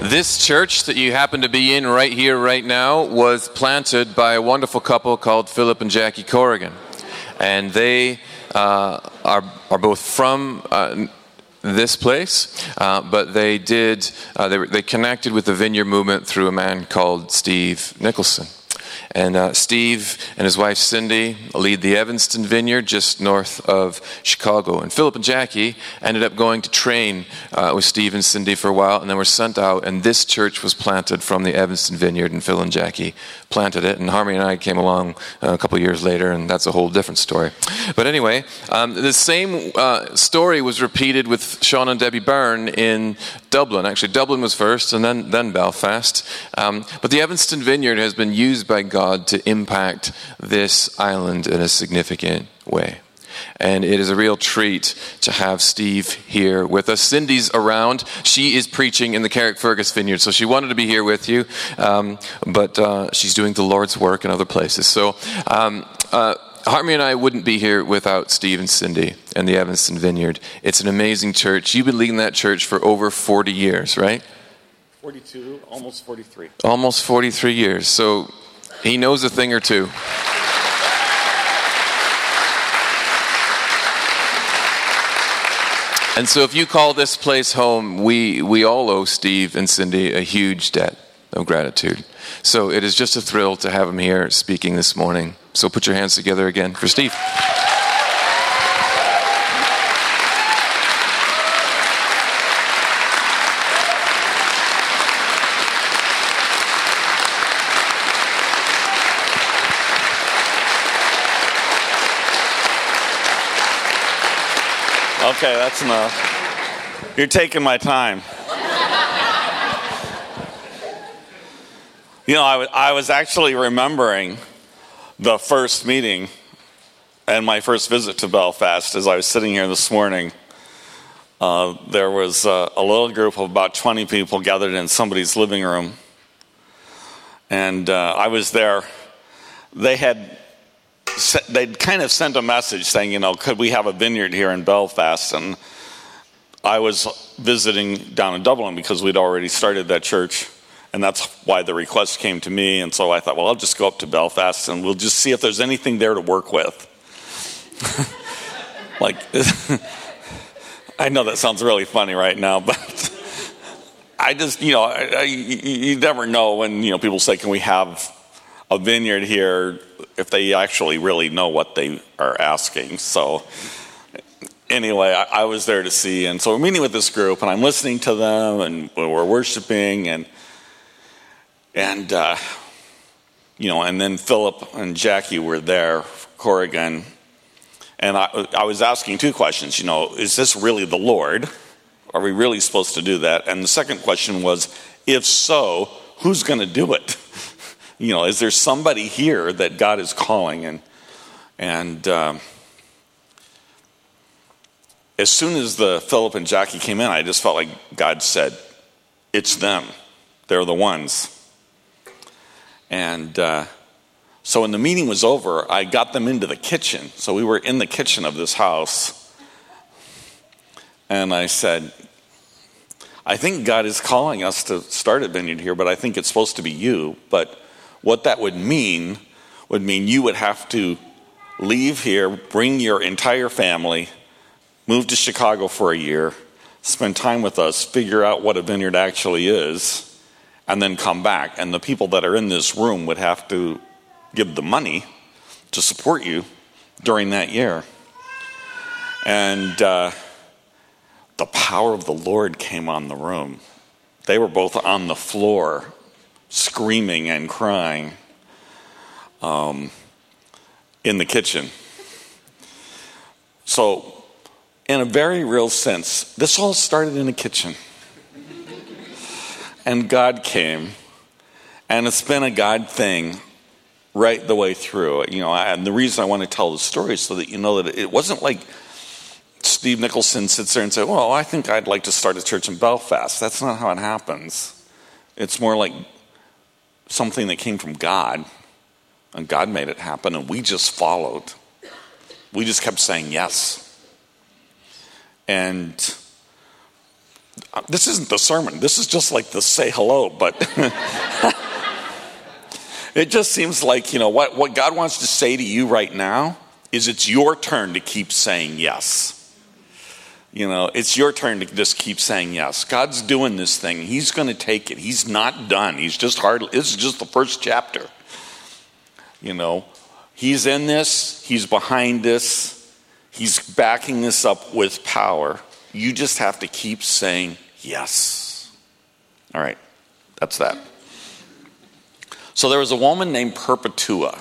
this church that you happen to be in right here, right now, was planted by a wonderful couple called Philip and Jackie Corrigan. And they uh, are, are both from uh, this place, uh, but they did, uh, they, they connected with the vineyard movement through a man called Steve Nicholson. And uh, Steve and his wife Cindy lead the Evanston Vineyard just north of Chicago. And Philip and Jackie ended up going to train uh, with Steve and Cindy for a while, and then were sent out. And this church was planted from the Evanston Vineyard, and Phil and Jackie planted it. And Harmony and I came along uh, a couple years later, and that's a whole different story. But anyway, um, the same uh, story was repeated with Sean and Debbie Byrne in Dublin. Actually, Dublin was first, and then then Belfast. Um, but the Evanston Vineyard has been used by God to impact this island in a significant way. And it is a real treat to have Steve here with us. Cindy's around. She is preaching in the Carrickfergus Vineyard, so she wanted to be here with you, um, but uh, she's doing the Lord's work in other places. So, um, uh, Harmony and I wouldn't be here without Steve and Cindy and the Evanston Vineyard. It's an amazing church. You've been leading that church for over 40 years, right? 42, almost 43. Almost 43 years. So he knows a thing or two. And so, if you call this place home, we, we all owe Steve and Cindy a huge debt of gratitude. So, it is just a thrill to have him here speaking this morning. So, put your hands together again for Steve. Okay, that's enough. You're taking my time. You know, I, w- I was actually remembering the first meeting and my first visit to Belfast as I was sitting here this morning. Uh, there was uh, a little group of about 20 people gathered in somebody's living room. And uh, I was there. They had they'd kind of sent a message saying, you know, could we have a vineyard here in Belfast? And I was visiting down in Dublin because we'd already started that church. And that's why the request came to me. And so I thought, well, I'll just go up to Belfast and we'll just see if there's anything there to work with. like, I know that sounds really funny right now, but I just, you know, I, I, you never know when, you know, people say, can we have a vineyard here if they actually really know what they are asking. So, anyway, I, I, was there to see, and so we're meeting with this group, and I'm listening to them, and we're worshiping, and and uh, you know, and then Philip and Jackie were there, Corrigan, and I, I was asking two questions. You know, is this really the Lord? Are we really supposed to do that? And the second question was, if so, who's going to do it? You know, is there somebody here that God is calling? And, and um, as soon as the Philip and Jackie came in, I just felt like God said, it's them. They're the ones. And uh, so when the meeting was over, I got them into the kitchen. So we were in the kitchen of this house. And I said, I think God is calling us to start a vineyard here, but I think it's supposed to be you. But what that would mean would mean you would have to leave here, bring your entire family, move to Chicago for a year, spend time with us, figure out what a vineyard actually is, and then come back. And the people that are in this room would have to give the money to support you during that year. And uh, the power of the Lord came on the room. They were both on the floor screaming and crying um, in the kitchen. So, in a very real sense, this all started in a kitchen. and God came, and it's been a God thing right the way through. You know, and the reason I want to tell the story is so that you know that it wasn't like Steve Nicholson sits there and says, Well, I think I'd like to start a church in Belfast. That's not how it happens. It's more like something that came from God, and God made it happen, and we just followed. We just kept saying yes. And uh, this isn't the sermon, this is just like the say hello, but it just seems like, you know, what, what God wants to say to you right now is it's your turn to keep saying yes. You know, it's your turn to just keep saying yes. God's doing this thing. He's going to take it. He's not done. He's just hard. This is just the first chapter. You know, He's in this, He's behind this, He's backing this up with power. You just have to keep saying yes. All right, that's that. So there was a woman named Perpetua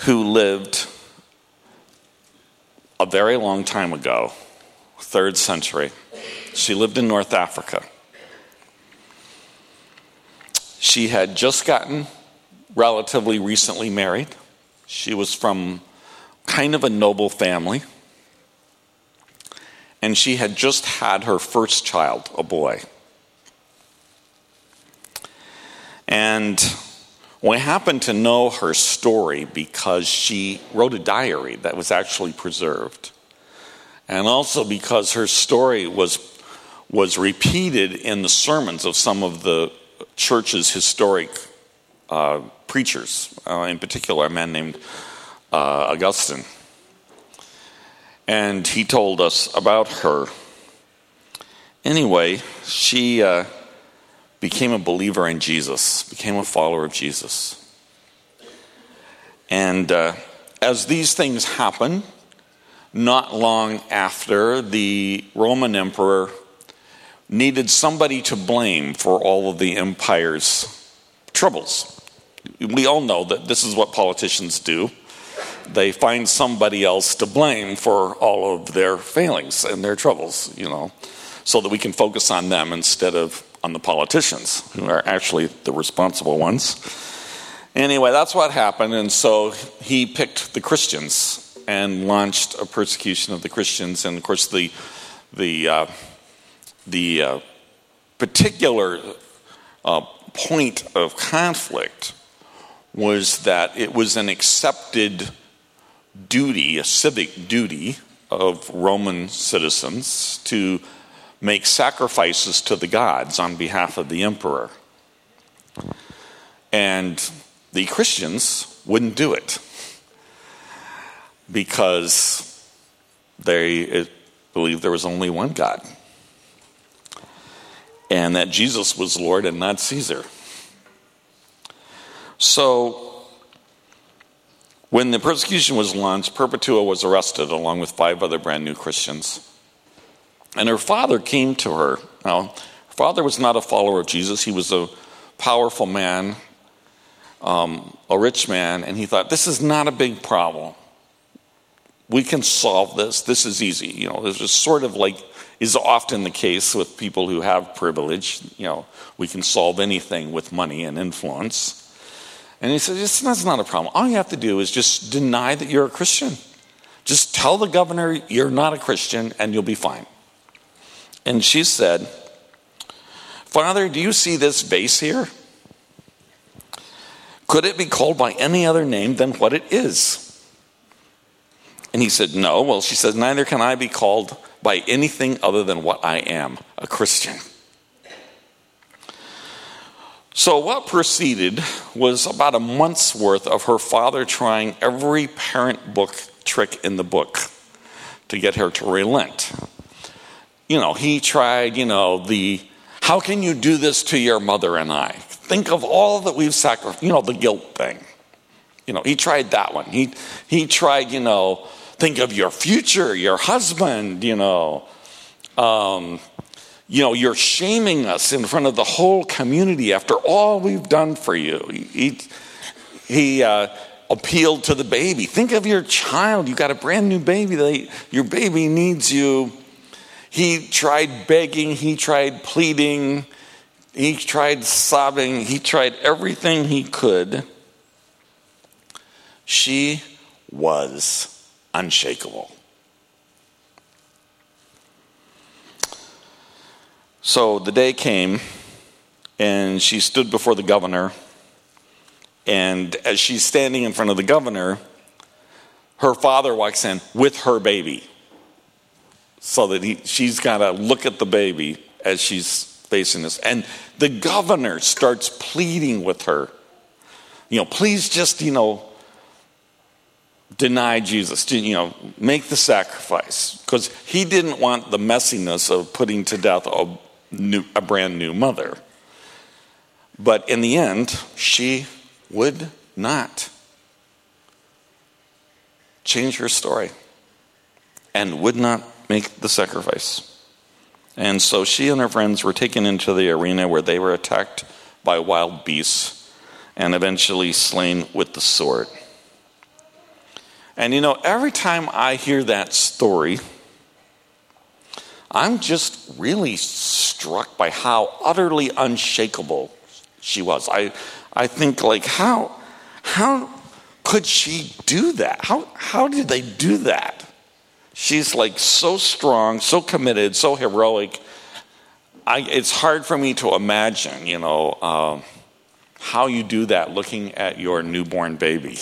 who lived a very long time ago, third century. She lived in North Africa. She had just gotten relatively recently married. She was from kind of a noble family. And she had just had her first child, a boy. And we happen to know her story because she wrote a diary that was actually preserved. And also because her story was, was repeated in the sermons of some of the church's historic uh, preachers, uh, in particular, a man named uh, Augustine. And he told us about her. Anyway, she uh, became a believer in Jesus, became a follower of Jesus. And uh, as these things happen, not long after, the Roman emperor needed somebody to blame for all of the empire's troubles. We all know that this is what politicians do. They find somebody else to blame for all of their failings and their troubles, you know, so that we can focus on them instead of on the politicians, who are actually the responsible ones. Anyway, that's what happened, and so he picked the Christians and launched a persecution of the Christians. And of course, the the uh, the uh, particular uh, point of conflict was that it was an accepted duty, a civic duty of Roman citizens to make sacrifices to the gods on behalf of the emperor. And the Christians wouldn't do it because they believed there was only one God and that Jesus was Lord and not Caesar. So, when the persecution was launched, Perpetua was arrested along with five other brand new Christians. And her father came to her. Now, her father was not a follower of Jesus, he was a powerful man, um, a rich man, and he thought, this is not a big problem. We can solve this. This is easy. You know, this is sort of like is often the case with people who have privilege. You know, we can solve anything with money and influence. And he said, that's not a problem. All you have to do is just deny that you're a Christian. Just tell the governor you're not a Christian and you'll be fine. And she said, Father, do you see this vase here? Could it be called by any other name than what it is? And he said, No. Well, she said, Neither can I be called by anything other than what I am a Christian. So, what proceeded was about a month's worth of her father trying every parent book trick in the book to get her to relent you know, he tried, you know, the how can you do this to your mother and I? Think of all that we've sacrificed, you know, the guilt thing. You know, he tried that one. He he tried, you know, think of your future, your husband, you know. Um, you know, you're shaming us in front of the whole community after all we've done for you. He, he uh, appealed to the baby. Think of your child. You got a brand new baby. They, your baby needs you He tried begging, he tried pleading, he tried sobbing, he tried everything he could. She was unshakable. So the day came, and she stood before the governor. And as she's standing in front of the governor, her father walks in with her baby. So that he, she's got to look at the baby as she's facing this. And the governor starts pleading with her. You know, please just, you know, deny Jesus, you know, make the sacrifice. Because he didn't want the messiness of putting to death a, new, a brand new mother. But in the end, she would not change her story and would not make the sacrifice. And so she and her friends were taken into the arena where they were attacked by wild beasts and eventually slain with the sword. And you know, every time I hear that story, I'm just really struck by how utterly unshakable she was. I, I think, like, how, how could she do that? How, how did they do that? She's like so strong, so committed, so heroic. I, it's hard for me to imagine, you know, uh, how you do that looking at your newborn baby.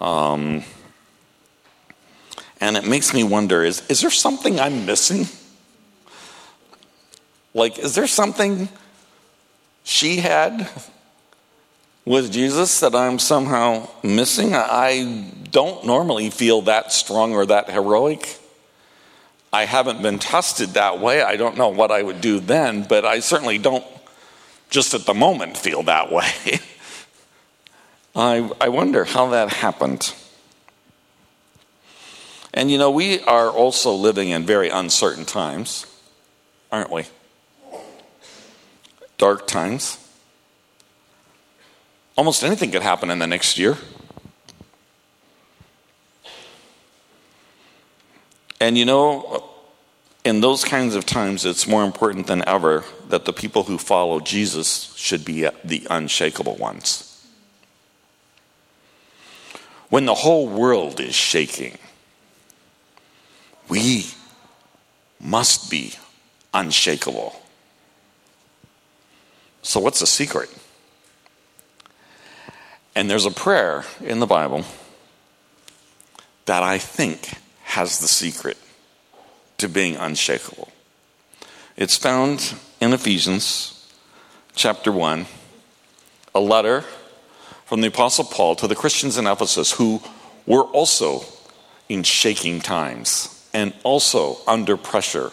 Um, and it makes me wonder is, is there something I'm missing? Like, is there something she had with Jesus that I'm somehow missing? I don't normally feel that strong or that heroic. I haven't been tested that way. I don't know what I would do then, but I certainly don't just at the moment feel that way. I, I wonder how that happened. And you know, we are also living in very uncertain times, aren't we? Dark times. Almost anything could happen in the next year. And you know, in those kinds of times, it's more important than ever that the people who follow Jesus should be the unshakable ones. When the whole world is shaking, we must be unshakable. So, what's the secret? And there's a prayer in the Bible that I think has the secret to being unshakable. It's found in Ephesians chapter 1, a letter from the Apostle Paul to the Christians in Ephesus who were also in shaking times and also under pressure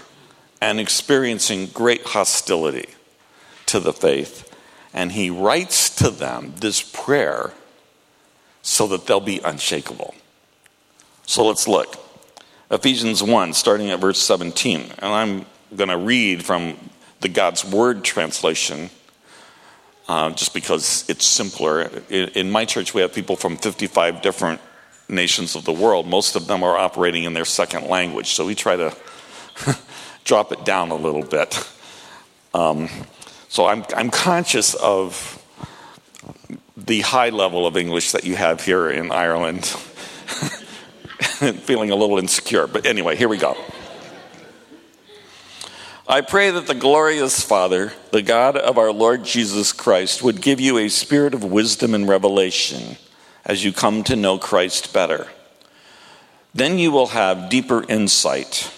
and experiencing great hostility to the faith. And he writes to them this prayer so that they'll be unshakable. So let's look. Ephesians 1, starting at verse 17. And I'm going to read from the God's Word translation uh, just because it's simpler. In, in my church, we have people from 55 different nations of the world. Most of them are operating in their second language, so we try to drop it down a little bit. Um, so I'm, I'm conscious of the high level of English that you have here in Ireland. feeling a little insecure. But anyway, here we go. I pray that the glorious Father, the God of our Lord Jesus Christ, would give you a spirit of wisdom and revelation as you come to know Christ better. Then you will have deeper insight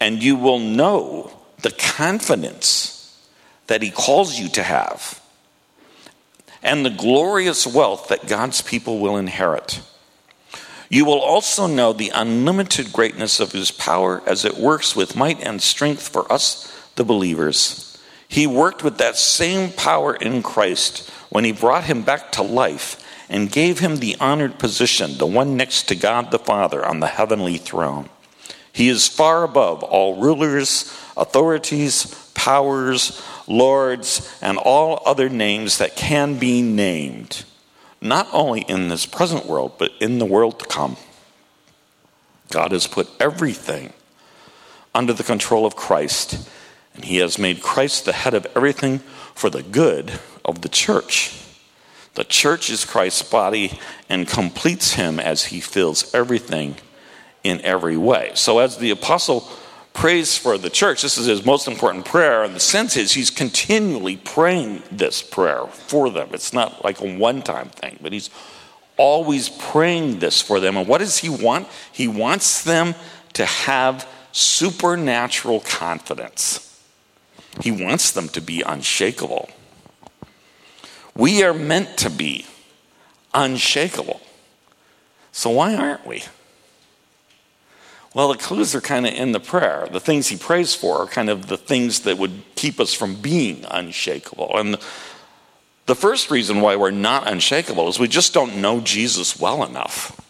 and you will know the confidence that He calls you to have and the glorious wealth that God's people will inherit. You will also know the unlimited greatness of his power as it works with might and strength for us, the believers. He worked with that same power in Christ when he brought him back to life and gave him the honored position, the one next to God the Father on the heavenly throne. He is far above all rulers, authorities, powers, lords, and all other names that can be named not only in this present world, but in the world to come. God has put everything under the control of Christ, and he has made Christ the head of everything for the good of the church. The church is Christ's body and completes him as he fills everything in every way. So, as the apostle prays for the church, this is his most important prayer, and the sense is he's continually praying this prayer for them. It's not like a one time thing, but he's always praying this for them. And what does he want? He wants them to have supernatural confidence. He wants them to be unshakable. We are meant to be unshakable. So why aren't we? Well, the clues are kind of in the prayer. The things he prays for are kind of the things that would keep us from being unshakable. And the first reason why we're not unshakable is we just don't know Jesus well enough.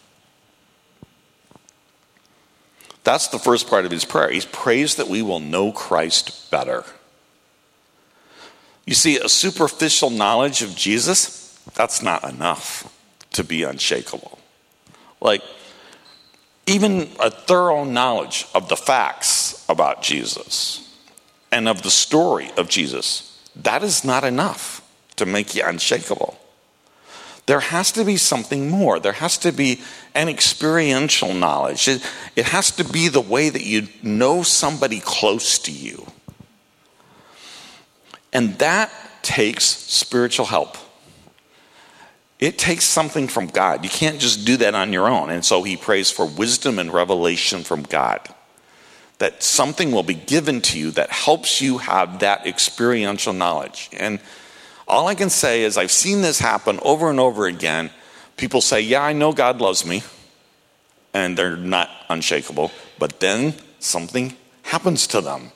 That's the first part of his prayer. He prays that we will know Christ better. You see, a superficial knowledge of Jesus, that's not enough to be unshakable. Like, even a thorough knowledge of the facts about Jesus and of the story of Jesus, that is not enough to make you unshakable. There has to be something more. There has to be an experiential knowledge. It, it has to be the way that you know somebody close to you. And that takes spiritual help. It takes something from God. You can't just do that on your own. And so he prays for wisdom and revelation from God. That something will be given to you that helps you have that experiential knowledge. And all I can say is, I've seen this happen over and over again. People say, Yeah, I know God loves me. And they're not unshakable. But then something happens to them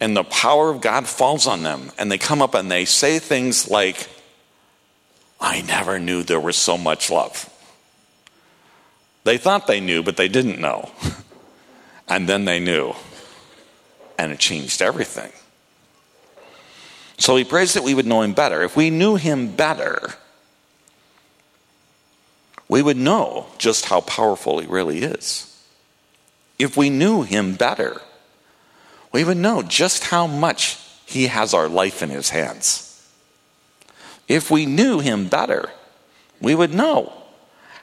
and the power of God falls on them. And they come up and they say things like, I never knew there was so much love. They thought they knew, but they didn't know. and then they knew. And it changed everything. So he prays that we would know him better. If we knew him better, we would know just how powerful he really is. If we knew him better, we would know just how much He has our life in His hands. If we knew Him better, we would know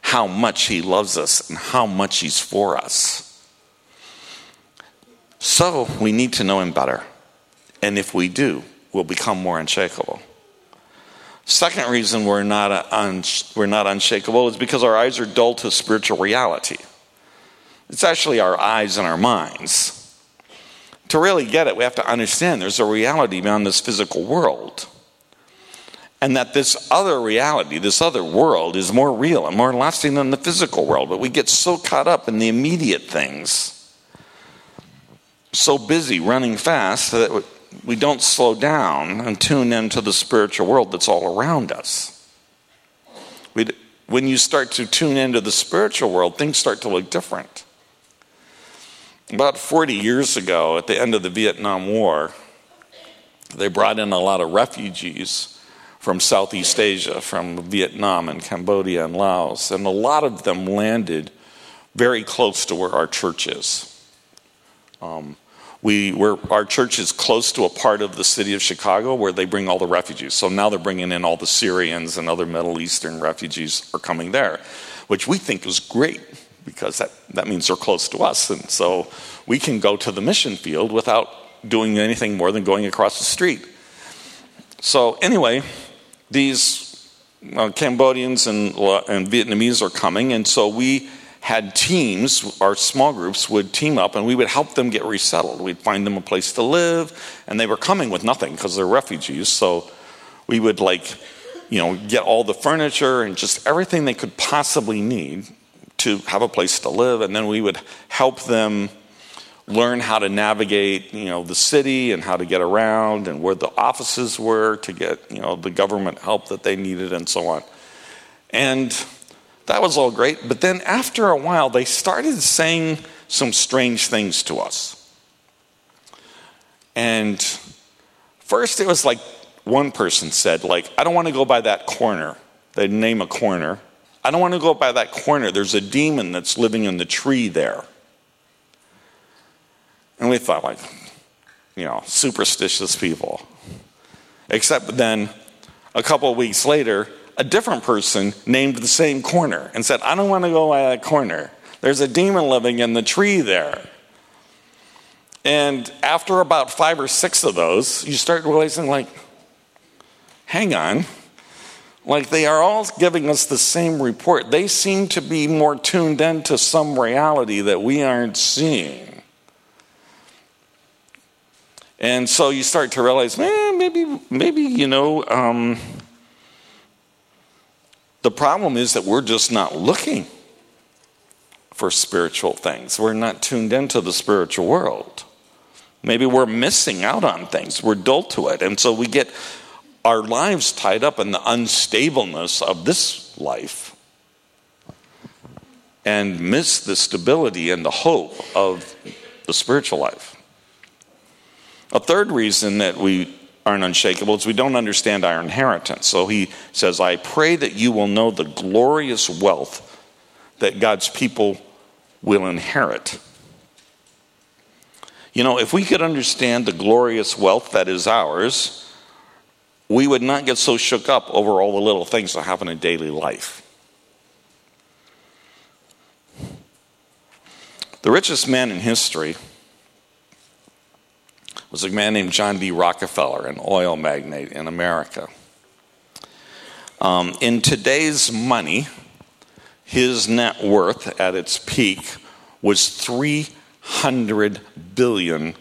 how much He loves us and how much He's for us. So we need to know Him better. And if we do, we'll become more unshakable. Second reason we're not, we're not unshakable is because our eyes are dull to spiritual reality. It's actually our eyes and our minds to really get it, we have to understand there's a reality beyond this physical world. And that this other reality, this other world, is more real and more lasting than the physical world. But we get so caught up in the immediate things, so busy running fast that we don't slow down and tune into the spiritual world that's all around us. we when you start to tune into the spiritual world, things start to look different. About 40 years ago, at the end of the Vietnam War, they brought in a lot of refugees from Southeast Asia, from Vietnam and Cambodia and Laos, and a lot of them landed very close to where our church is. Um, we our church is close to a part of the city of Chicago where they bring all the refugees. So now they're bringing in all the Syrians and other Middle Eastern refugees are coming there, which we think is great because that, that means they're close to us. And so we can go to the mission field without doing anything more than going across the street. So, anyway, these uh, Cambodians and, and Vietnamese are coming, and so we had teams, our small groups would team up and we would help them get resettled. We'd find them a place to live, and they were coming with nothing because they're refugees. So we would, like, you know, get all the furniture and just everything they could possibly need to have a place to live, and then we would help them learn how to navigate, you know, the city and how to get around and where the offices were to get, you know, the government help that they needed and so on. And that was all great, but then after a while they started saying some strange things to us. And first it was like one person said like, I don't want to go by that corner. They'd name a corner I don't want to go by that corner. There's a demon that's living in the tree there. And we thought, like, you know, superstitious people. Except then, a couple of weeks later, a different person named the same corner and said, I don't want to go by that corner. There's a demon living in the tree there. And after about five or six of those, you start realizing, like, hang on. Like they are all giving us the same report. They seem to be more tuned into some reality that we aren't seeing. And so you start to realize, man, maybe, maybe, you know, um, the problem is that we're just not looking for spiritual things. We're not tuned into the spiritual world. Maybe we're missing out on things. We're dull to it. And so we get our lives tied up in the unstableness of this life and miss the stability and the hope of the spiritual life. A third reason that we aren't unshakable is we don't understand our inheritance. So he says, I pray that you will know the glorious wealth that God's people will inherit. You know, if we could understand the glorious wealth that is ours, we would not get so shook up over all the little things that happen in daily life. The richest man in history was a man named John D. Rockefeller, an oil magnate in America. Um, in today's money, his net worth at its peak was $300 billion,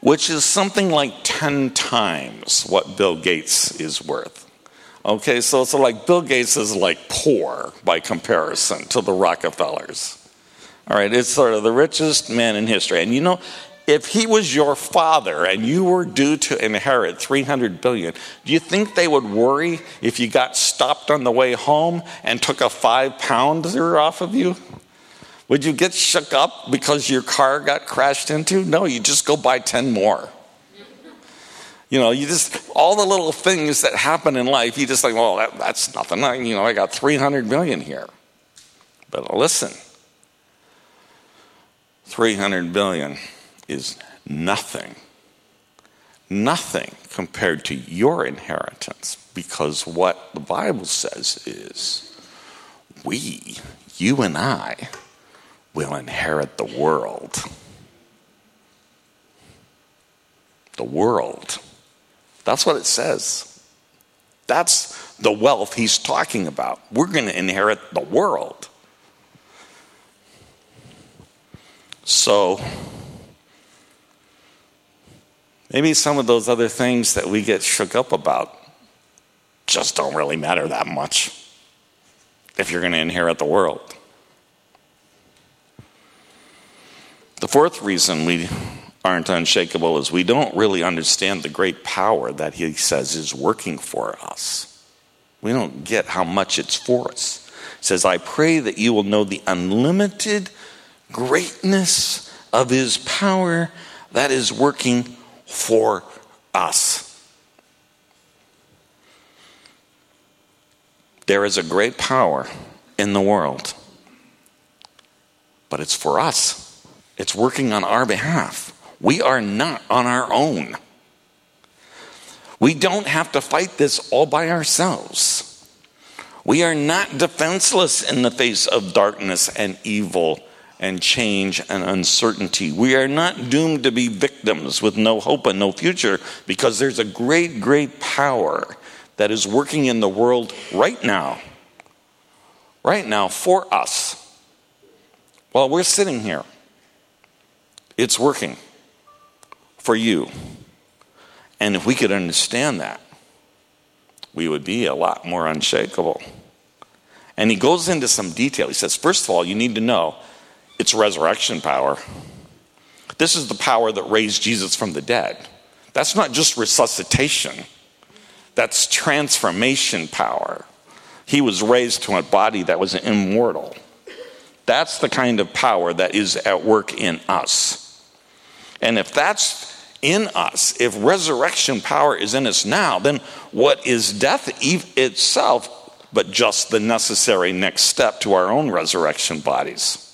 which is something like 10 times what Bill Gates is worth. Okay, so it's like Bill Gates is like poor by comparison to the Rockefellers. All right, it's sort of the richest man in history. And you know, if he was your father and you were due to inherit 300 billion, do you think they would worry if you got stopped on the way home and took a five pounder off of you? Would you get shook up because your car got crashed into? No, you just go buy 10 more. You know, you just, all the little things that happen in life, you just think, well, that, that's nothing. I, you know, I got 300 million here. But listen, 300 billion is nothing. Nothing compared to your inheritance because what the Bible says is we, you and I, will inherit the world. The world. That's what it says. That's the wealth he's talking about. We're going to inherit the world. So, maybe some of those other things that we get shook up about just don't really matter that much if you're going to inherit the world. The fourth reason we aren't unshakable is we don't really understand the great power that he says is working for us. We don't get how much it's for us. He says, I pray that you will know the unlimited greatness of his power that is working for us. There is a great power in the world, but it's for us. It's working on our behalf. We are not on our own. We don't have to fight this all by ourselves. We are not defenseless in the face of darkness and evil and change and uncertainty. We are not doomed to be victims with no hope and no future because there's a great, great power that is working in the world right now. Right now for us. While we're sitting here. It's working for you. And if we could understand that, we would be a lot more unshakable. And he goes into some detail. He says, first of all, you need to know it's resurrection power. This is the power that raised Jesus from the dead. That's not just resuscitation, that's transformation power. He was raised to a body that was immortal. That's the kind of power that is at work in us. And if that's in us, if resurrection power is in us now, then what is death itself but just the necessary next step to our own resurrection bodies?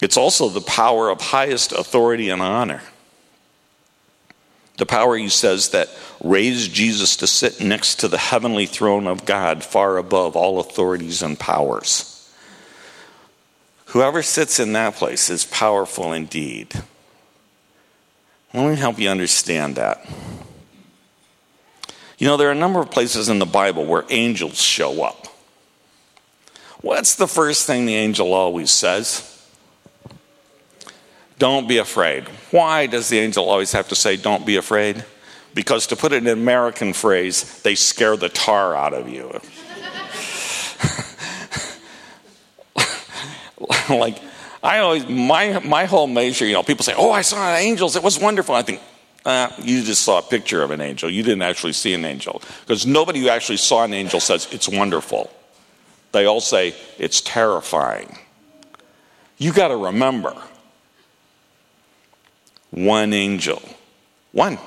It's also the power of highest authority and honor. The power, he says, that raised Jesus to sit next to the heavenly throne of God, far above all authorities and powers. Whoever sits in that place is powerful indeed. Let me help you understand that. You know, there are a number of places in the Bible where angels show up. What's the first thing the angel always says? Don't be afraid. Why does the angel always have to say, don't be afraid? Because to put it in an American phrase, they scare the tar out of you. like, I always, my, my whole measure, you know, people say, oh, I saw angels, it was wonderful. I think, uh, you just saw a picture of an angel. You didn't actually see an angel. Because nobody who actually saw an angel says it's wonderful. They all say it's terrifying. You got to remember one angel, one,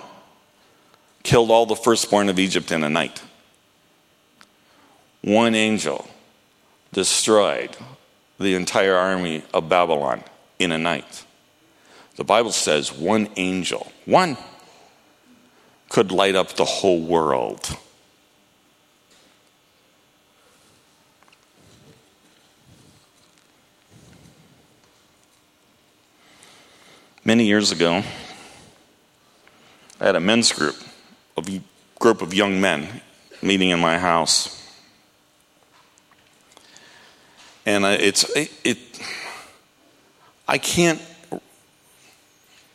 killed all the firstborn of Egypt in a night. One angel destroyed the entire army of Babylon in a night. The Bible says one angel, one, could light up the whole world. Many years ago, I had a men's group, a group of young men meeting in my house. And it's, it, it I can't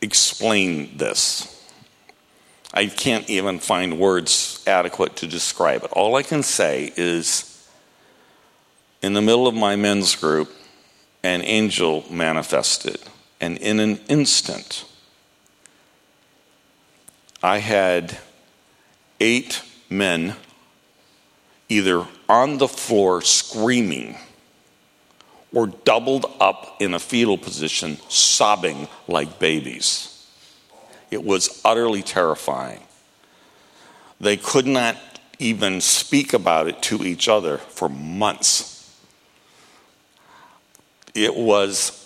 explain this. I can't even find words adequate to describe it. All I can say is in the middle of my men's group, an angel manifested and in an instant, I had eight men either on the floor screaming or doubled up in a fetal position, sobbing like babies. It was utterly terrifying. They could not even speak about it to each other for months. It was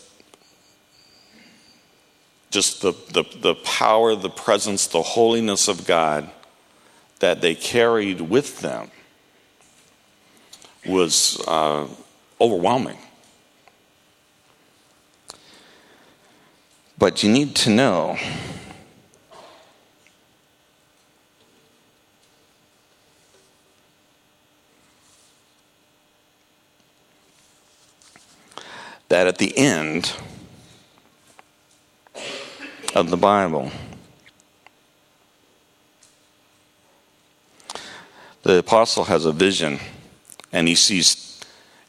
just the, the, the power, the presence, the holiness of God that they carried with them was uh, overwhelming. But you need to know that at the end, of the Bible. The apostle has a vision and he sees,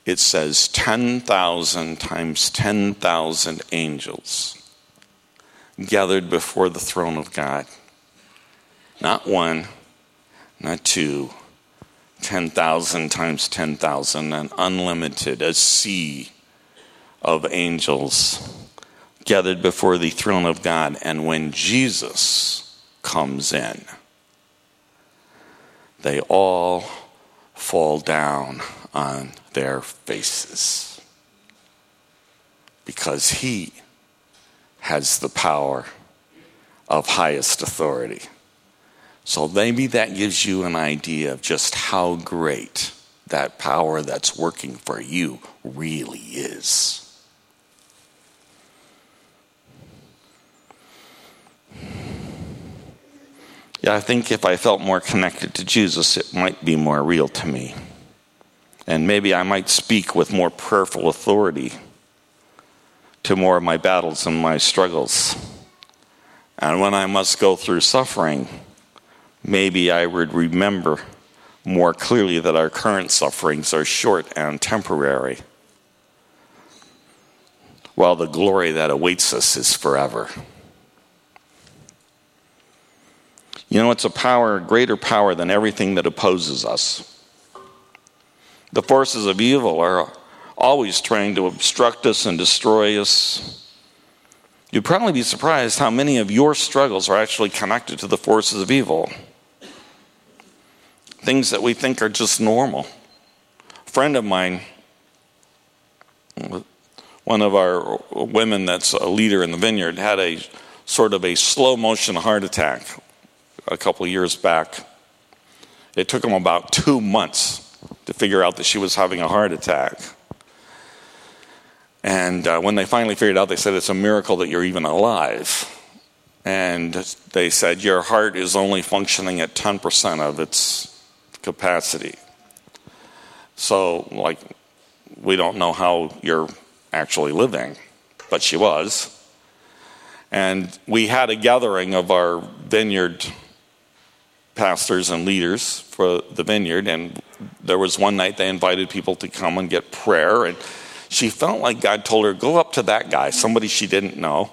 it says, 10,000 times 10,000 angels gathered before the throne of God. Not one, not two, 10,000 times 10,000, an unlimited, a sea of angels gathered before the throne of God. And when Jesus comes in, they all fall down on their faces because he has the power of highest authority. So maybe that gives you an idea of just how great that power that's working for you really is. Yeah, I think if I felt more connected to Jesus, it might be more real to me. And maybe I might speak with more prayerful authority to more of my battles and my struggles. And when I must go through suffering, maybe I would remember more clearly that our current sufferings are short and temporary, while the glory that awaits us is forever. You know, it's a power, a greater power than everything that opposes us. The forces of evil are always trying to obstruct us and destroy us. You'd probably be surprised how many of your struggles are actually connected to the forces of evil. Things that we think are just normal. A friend of mine one of our women that's a leader in the vineyard had a sort of a slow motion heart attack a couple years back. It took them about two months to figure out that she was having a heart attack. And uh, when they finally figured out, they said, It's a miracle that you're even alive. And they said, Your heart is only functioning at 10% of its capacity. So, like, we don't know how you're actually living, but she was. And we had a gathering of our vineyard pastors and leaders for the vineyard, and there was one night they invited people to come and get prayer, and she felt like God told her, Go up to that guy, somebody she didn't know,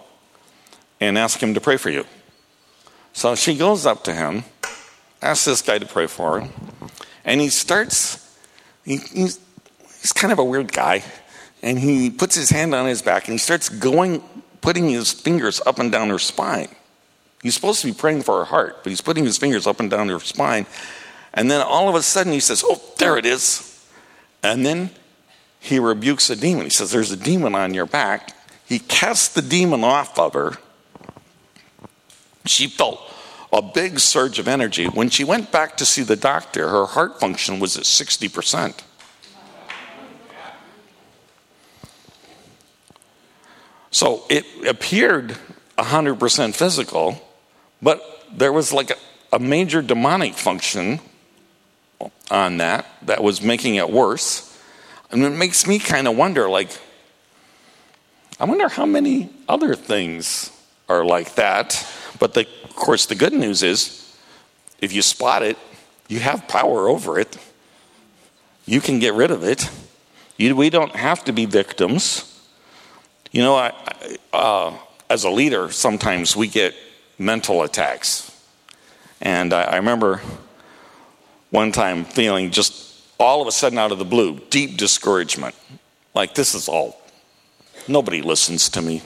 and ask him to pray for you. So she goes up to him, asks this guy to pray for her, and he starts, he, he's, he's kind of a weird guy, and he puts his hand on his back and he starts going, putting his fingers up and down her spine. He's supposed to be praying for her heart, but he's putting his fingers up and down her spine. And then all of a sudden he says, Oh, there it is. And then he rebukes a demon. He says, There's a demon on your back. He casts the demon off of her. She felt a big surge of energy. When she went back to see the doctor, her heart function was at 60%. So it appeared 100% physical, but there was like a, a major demonic function on that that was making it worse. And it makes me kind of wonder like, I wonder how many other things are like that. But the, of course, the good news is if you spot it, you have power over it. You can get rid of it. You, we don't have to be victims. You know, I, uh, as a leader, sometimes we get mental attacks. And I, I remember one time feeling just all of a sudden out of the blue, deep discouragement. Like, this is all, nobody listens to me.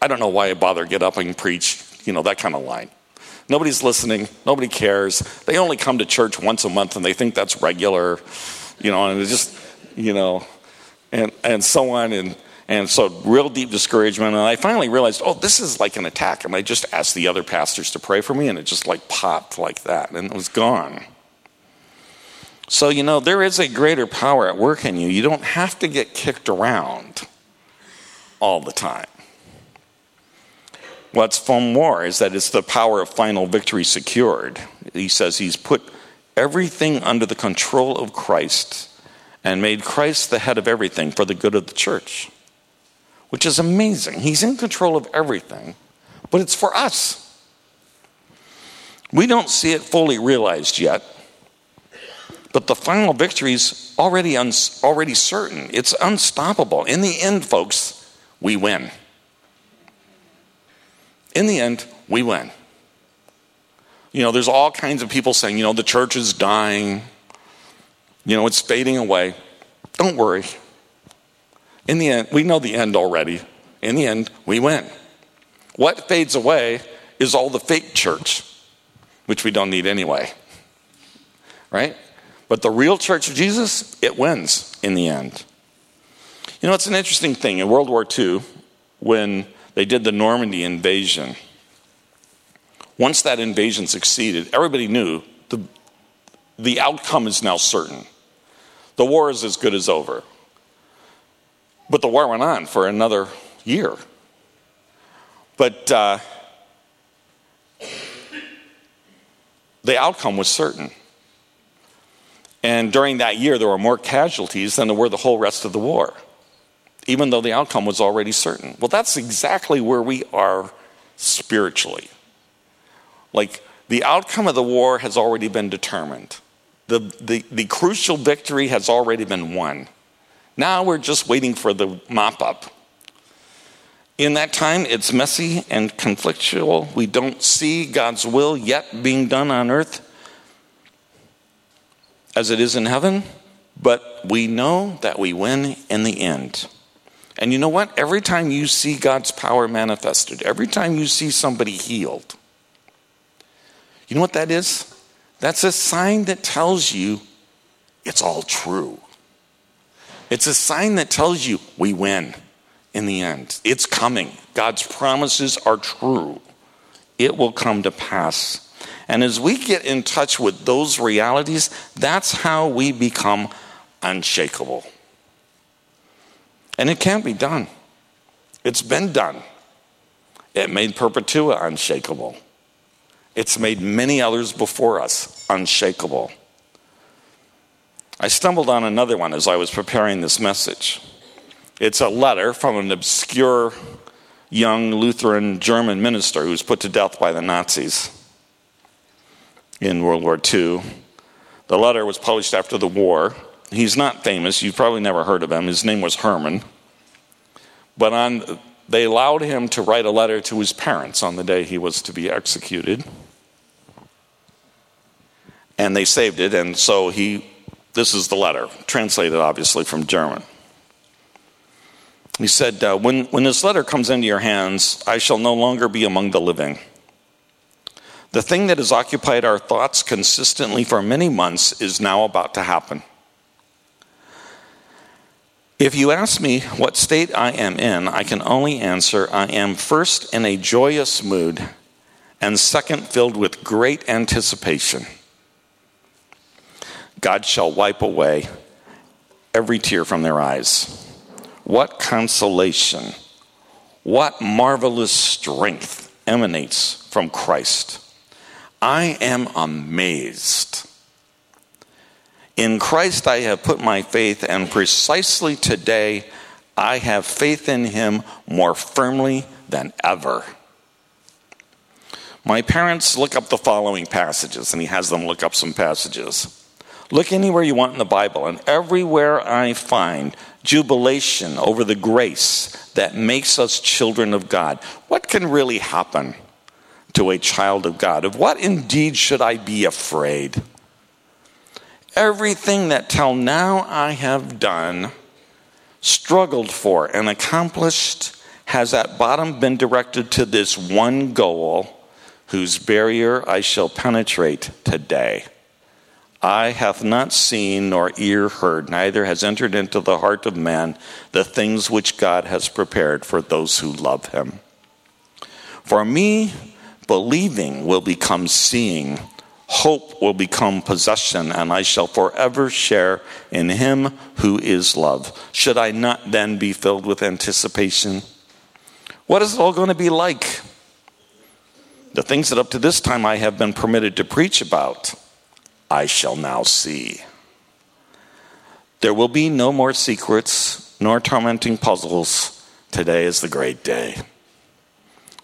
I don't know why I bother get up and preach, you know, that kind of line. Nobody's listening, nobody cares. They only come to church once a month and they think that's regular, you know, and it's just, you know, and, and so on. And, and so, real deep discouragement. And I finally realized, oh, this is like an attack. And I just asked the other pastors to pray for me, and it just like popped like that, and it was gone. So, you know, there is a greater power at work in you. You don't have to get kicked around all the time. What's fun more is that it's the power of final victory secured. He says he's put everything under the control of Christ and made Christ the head of everything for the good of the church, which is amazing. He's in control of everything, but it's for us. We don't see it fully realized yet but the final victory is already, un- already certain. It's unstoppable. In the end, folks, we win. In the end, we win. You know, there's all kinds of people saying, you know, the church is dying, you know, it's fading away. Don't worry. In the end, we know the end already. In the end, we win. What fades away is all the fake church, which we don't need anyway. Right? But the real church of Jesus, it wins in the end. You know, it's an interesting thing. In World War II, when they did the Normandy invasion, once that invasion succeeded, everybody knew the, the outcome is now certain. The war is as good as over. But the war went on for another year. But uh, the outcome was certain. And during that year, there were more casualties than there were the whole rest of the war, even though the outcome was already certain. Well, that's exactly where we are spiritually. Like, the outcome of the war has already been determined, the, the, the crucial victory has already been won. Now we're just waiting for the mop up. In that time, it's messy and conflictual. We don't see God's will yet being done on earth as it is in heaven, but we know that we win in the end. And you know what? Every time you see God's power manifested, every time you see somebody healed, you know what that is? That's a sign that tells you it's all true. It's a sign that tells you we win in the end. It's coming. God's promises are true. It will come to pass. And as we get in touch with those realities, that's how we become unshakable. And it can't be done. It's been done. It made Perpetua unshakable. It's made many others before us unshakable. I stumbled on another one as I was preparing this message. It's a letter from an obscure young Lutheran German minister who was put to death by the Nazis in World War II. The letter was published after the war. He's not famous. You've probably never heard of him. His name was Herman. But on, they allowed him to write a letter to his parents on the day he was to be executed. And they saved it, and so he, this is the letter, translated obviously from German. He said, uh, when, when this letter comes into your hands, I shall no longer be among the living. The thing that has occupied our thoughts consistently for many months is now about to happen. If you ask me what state I am in, I can only answer I am first in a joyous mood, and second, filled with great anticipation. God shall wipe away every tear from their eyes. What consolation, what marvelous strength emanates from Christ. I am amazed in Christ I have put my faith, and precisely today I have faith in him more firmly than ever. My parents look up the following passages, and he has them look up some passages. Look anywhere you want in the Bible, and everywhere I find jubilation over the grace that makes us children of God. What can really happen to a child of God? Of what indeed should I be afraid? Everything that till now I have done, struggled for, and accomplished has at bottom been directed to this one goal, whose barrier I shall penetrate today. Eye hath not seen, nor ear heard, neither has entered into the heart of man the things which God has prepared for those who love him. For me, believing will become seeing hope will become possession, and I shall forever share in him who is love. Should I not then be filled with anticipation? What is it all going to be like? The things that up to this time I have been permitted to preach about, I shall now see. There will be no more secrets nor tormenting puzzles. Today is the great day.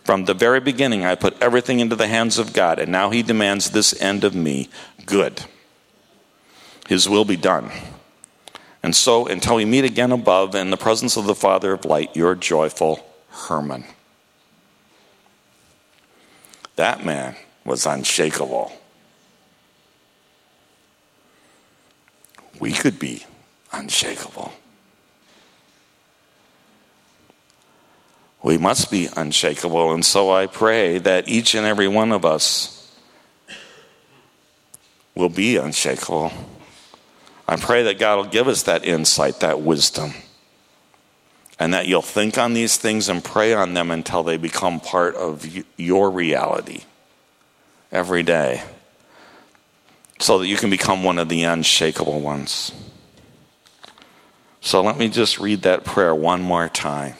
From the very beginning, I put everything into the hands of God, and now He demands this end of me good. His will be done. And so, until we meet again above in the presence of the Father of light, your joyful Herman. That man was unshakable. We could be unshakable. we must be unshakable. And so I pray that each and every one of us will be unshakable. I pray that God will give us that insight, that wisdom, and that you'll think on these things and pray on them until they become part of your reality every day so that you can become one of the unshakable ones. So let me just read that prayer one more time.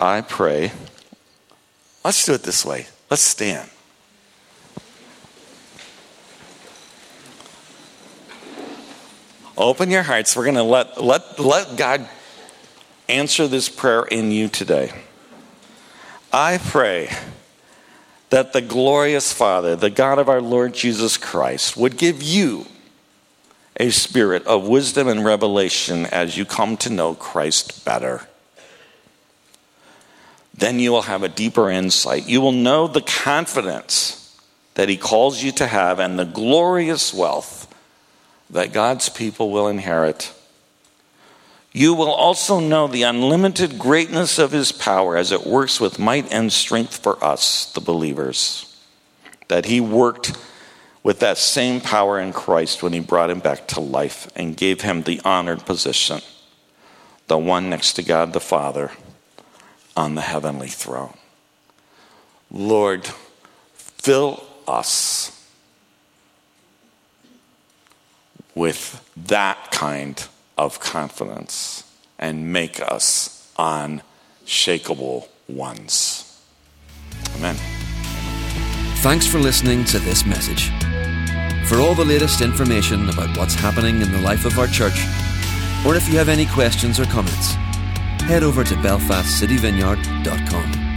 I pray. Let's do it this way. Let's stand. Open your hearts. We're going to let, let, let God answer this prayer in you today. I pray that the glorious Father, the God of our Lord Jesus Christ, would give you a spirit of wisdom and revelation as you come to know Christ better then you will have a deeper insight. You will know the confidence that He calls you to have and the glorious wealth that God's people will inherit. You will also know the unlimited greatness of His power as it works with might and strength for us, the believers. That He worked with that same power in Christ when he brought him back to life and gave him the honored position, the one next to God the Father on the heavenly throne. Lord, fill us with that kind of confidence and make us unshakable ones. Amen. Thanks for listening to this message. For all the latest information about what's happening in the life of our church, or if you have any questions or comments, head over to belfastcityvineyard.com.